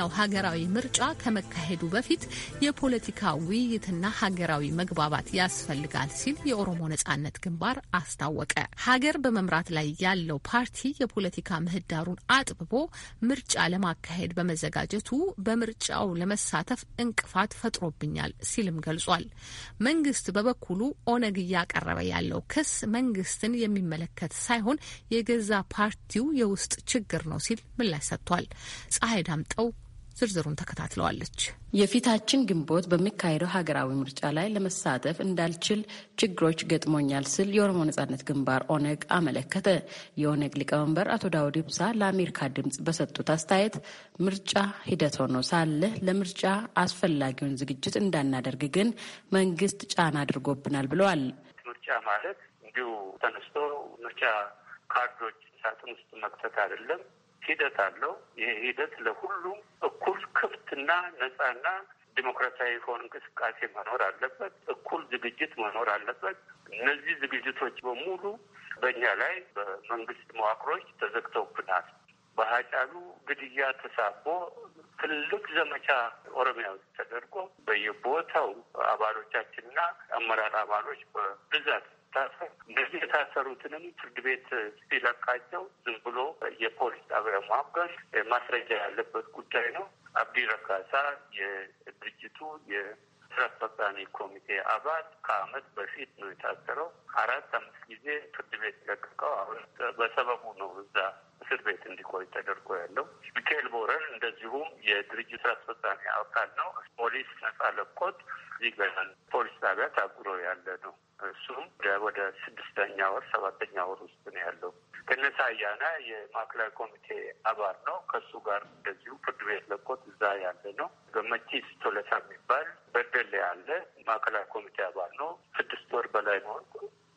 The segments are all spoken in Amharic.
ስድስተኛው ሀገራዊ ምርጫ ከመካሄዱ በፊት የፖለቲካ ውይይትና ሀገራዊ መግባባት ያስፈልጋል ሲል የኦሮሞ ነጻነት ግንባር አስታወቀ። ሀገር በመምራት ላይ ያለው ፓርቲ የፖለቲካ ምህዳሩን አጥብቦ ምርጫ ለማካሄድ በመዘጋጀቱ በምርጫው ለመሳተፍ እንቅፋት ፈጥሮብኛል ሲልም ገልጿል። መንግስት በበኩሉ ኦነግ እያቀረበ ያለው ክስ መንግስትን የሚመለከት ሳይሆን የገዛ ፓርቲው የውስጥ ችግር ነው ሲል ምላሽ ሰጥቷል። ፀሐይ ዳምጠው ዝርዝሩን ተከታትለዋለች። የፊታችን ግንቦት በሚካሄደው ሀገራዊ ምርጫ ላይ ለመሳተፍ እንዳልችል ችግሮች ገጥሞኛል ስል የኦሮሞ ነጻነት ግንባር ኦነግ አመለከተ። የኦነግ ሊቀመንበር አቶ ዳውድ ኢብሳ ለአሜሪካ ድምጽ በሰጡት አስተያየት ምርጫ ሂደት ሆኖ ሳለ ለምርጫ አስፈላጊውን ዝግጅት እንዳናደርግ ግን መንግስት ጫና አድርጎብናል ብለዋል። ምርጫ ማለት እንዲሁ ተነስቶ ምርጫ ካርዶች ሳጥን ውስጥ መክተት አይደለም። ሂደት አለው። ይህ ሂደት ለሁሉም እኩል ክፍትና ነጻና ዲሞክራሲያዊ የሆነ እንቅስቃሴ መኖር አለበት። እኩል ዝግጅት መኖር አለበት። እነዚህ ዝግጅቶች በሙሉ በእኛ ላይ በመንግስት መዋቅሮች ተዘግተውብናል። በሀጫሉ ግድያ ተሳቦ ትልቅ ዘመቻ ኦሮሚያ ውስጥ ተደርጎ በየቦታው አባሎቻችንና አመራር አባሎች በብዛት እንደዚህ የታሰሩትንም ፍርድ ቤት ሲለቃቸው ዝም ብሎ የፖሊስ ጣቢያ ማገዝ ማስረጃ ያለበት ጉዳይ ነው። አብዲ ረካሳ የድርጅቱ የስራ አስፈጻሚ ኮሚቴ አባል ከአመት በፊት ነው የታሰረው። አራት አምስት ጊዜ ፍርድ ቤት ለቅቀው አሁን በሰበቡ ነው እዛ እስር ቤት እንዲቆይ ተደርጎ ያለው። ሚካኤል ቦረን እንደዚሁም የድርጅት ስራ አስፈጻሚ አካል ነው። ፖሊስ ነጻ ለቆት እዚህ ገናን ፖሊስ ጣቢያ ሰባተኛ ወር ውስጥ ነው ያለው። ከነሳ አያና የማዕከላዊ ኮሚቴ አባል ነው። ከእሱ ጋር እንደዚሁ ፍርድ ቤት ለቆት እዛ ያለ ነው። ገመቺስ ቶለሳ የሚባል በደሌ ያለ ማዕከላዊ ኮሚቴ አባል ነው። ስድስት ወር በላይ ነው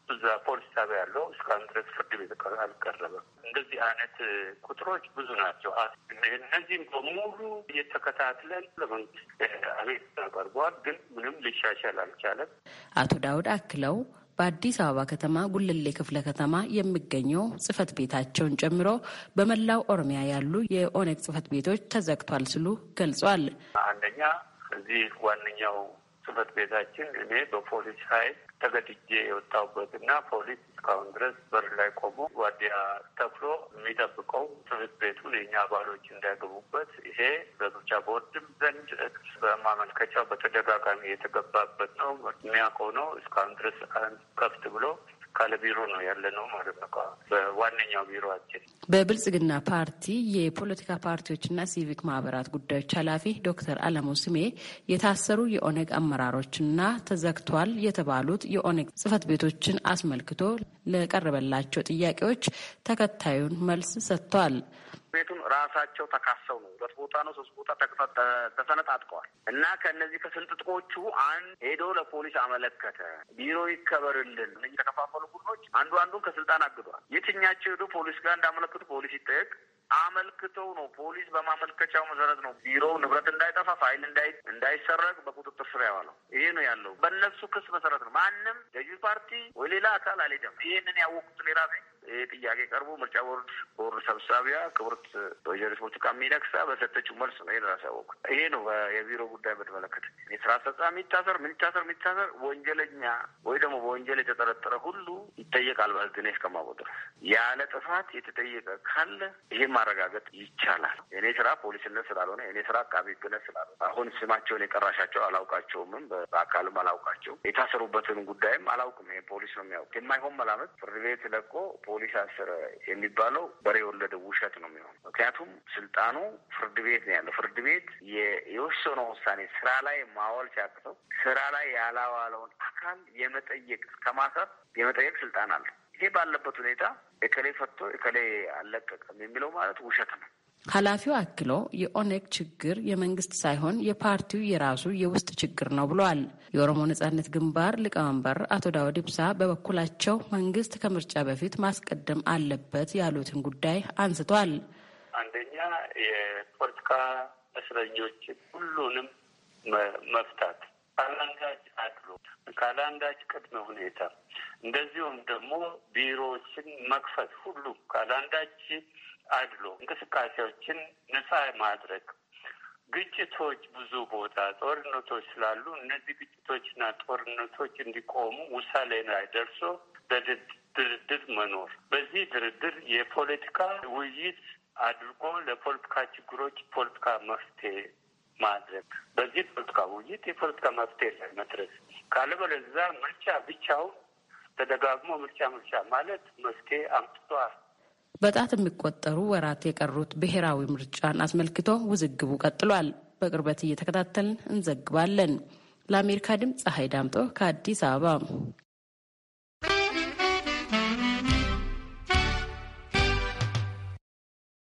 እዛ ፖሊስ ጣቢያ ያለው እስካሁን ድረስ ፍርድ ቤት አልቀረበም። እንደዚህ አይነት ቁጥሮች ብዙ ናቸው። እነዚህም በሙሉ እየተከታትለን ለመንግስት አቤት ቀርበዋል፣ ግን ምንም ሊሻሻል አልቻለም። አቶ ዳውድ አክለው በአዲስ አበባ ከተማ ጉልሌ ክፍለ ከተማ የሚገኘው ጽህፈት ቤታቸውን ጨምሮ በመላው ኦሮሚያ ያሉ የኦነግ ጽህፈት ቤቶች ተዘግቷል ሲሉ ገልጿል። አንደኛ እዚህ ዋነኛው ጽህፈት ቤታችን እኔ በፖሊስ ኃይል ተገድጄ የወጣሁበት እና ፖሊስ እስካሁን ድረስ በር ላይ ቆሞ ዋዲያ ተክሎ የሚጠብቀው ጽህፈት ቤቱን የኛ አባሎች እንዳይገቡበት ይሄ በምርጫ ቦርድም ዘንድ በማመልከቻው በተደጋጋሚ የተገባበት ነው። የሚያውቀው ነው። እስካሁን ድረስ ከፍት ብሎ ካለ ቢሮ ነው ያለ ነው ማለት ነው። በዋነኛው ቢሮችን በብልጽግና ፓርቲ የፖለቲካ ፓርቲዎችና ሲቪክ ማህበራት ጉዳዮች ኃላፊ ዶክተር አለሙ ስሜ የታሰሩ የኦነግ አመራሮችና ተዘግቷል የተባሉት የኦነግ ጽህፈት ቤቶችን አስመልክቶ ለቀረበላቸው ጥያቄዎች ተከታዩን መልስ ሰጥተዋል። ቤቱን ራሳቸው ተካሰው ነው ሁለት ቦታ ነው ሶስት ቦታ ተሰነጣጥቀዋል። እና ከእነዚህ ከስንጥጥቆቹ አንድ ሄዶ ለፖሊስ አመለከተ። ቢሮ ይከበርልን። የተከፋፈሉ ቡድኖች አንዱ አንዱን ከስልጣን አግዷል። የትኛቸው ሄዶ ፖሊስ ጋር እንዳመለክቱ ፖሊስ ይጠየቅ አመልክተው ነው ፖሊስ በማመልከቻው መሰረት ነው ቢሮው ንብረት እንዳይጠፋ ፋይል እንዳይሰረቅ በቁጥጥር ስር ያዋለው። ይሄ ነው ያለው። በእነሱ ክስ መሰረት ነው። ማንም ገዢ ፓርቲ ወይ ሌላ አካል አልሄደም። ይህንን ያወቁትን የራሴ ይህ ጥያቄ ቀርቦ ምርጫ ቦርድ ቦርድ ሰብሳቢያ ክብርት ወይዘሮ ብርቱካን ሚደቅሳ በሰጠችው መልስ ነው ይህን ያወቁት። ይሄ ነው የቢሮ ጉዳይ በተመለከተ የስራ አስፈጻሚ የሚታሰር የሚታሰር የሚታሰር ወንጀለኛ ወይ ደግሞ በወንጀል የተጠረጠረ ሁሉ ይጠየቃል። በህግ እኔ እስከማውቀው ድረስ ያለ ጥፋት የተጠየቀ ካለ ይህም ማረጋገጥ ይቻላል። የእኔ ስራ ፖሊስነት ስላልሆነ የእኔ ስራ አቃቢ ህግነት ስላልሆነ አሁን ስማቸውን የጠራሻቸው አላውቃቸውምም፣ በአካልም አላውቃቸው የታሰሩበትን ጉዳይም አላውቅም። ይሄ ፖሊስ ነው የሚያውቅ። የማይሆን መላመት ፍርድ ቤት ለቆ ፖሊስ አስረ የሚባለው በሬ የወለደ ውሸት ነው የሚሆን። ምክንያቱም ስልጣኑ ፍርድ ቤት ነው ያለው። ፍርድ ቤት የወሰነው ውሳኔ ስራ ላይ ማዋል ሲያቅተው ስራ ላይ ያላዋለውን አካል የመጠየቅ ከማሰር የመጠየቅ ስልጣን አለው። ይሄ ባለበት ሁኔታ እከሌ ፈቶ እከሌ አልለቀቀም የሚለው ማለት ውሸት ነው። ኃላፊው አክሎ የኦነግ ችግር የመንግስት ሳይሆን የፓርቲው የራሱ የውስጥ ችግር ነው ብለዋል። የኦሮሞ ነጻነት ግንባር ሊቀመንበር አቶ ዳውድ ኢብሳ በበኩላቸው መንግስት ከምርጫ በፊት ማስቀደም አለበት ያሉትን ጉዳይ አንስቷል። አንደኛ የፖለቲካ እስረኞችን ሁሉንም መፍታት ካላንዳች አድሎ ካላንዳች ቅድመ ሁኔታ እንደዚሁም ደግሞ ቢሮዎችን መክፈት ሁሉ ካላንዳች አድሎ እንቅስቃሴዎችን ነጻ ማድረግ። ግጭቶች ብዙ ቦታ ጦርነቶች ስላሉ እነዚህ ግጭቶችና ጦርነቶች እንዲቆሙ ውሳኔ ላይ ደርሶ በድርድር መኖር። በዚህ ድርድር የፖለቲካ ውይይት አድርጎ ለፖለቲካ ችግሮች ፖለቲካ መፍትሄ ማድረግ። በዚህ ፖለቲካ ውይይት የፖለቲካ መፍትሄ ላይ መድረስ። ካለበለዛ ምርጫ ብቻውን ተደጋግሞ ምርጫ ምርጫ ማለት መፍትሄ አምጥቷል። በጣት የሚቆጠሩ ወራት የቀሩት ብሔራዊ ምርጫን አስመልክቶ ውዝግቡ ቀጥሏል። በቅርበት እየተከታተልን እንዘግባለን። ለአሜሪካ ድምፅ ፀሐይ ዳምጦ ከአዲስ አበባ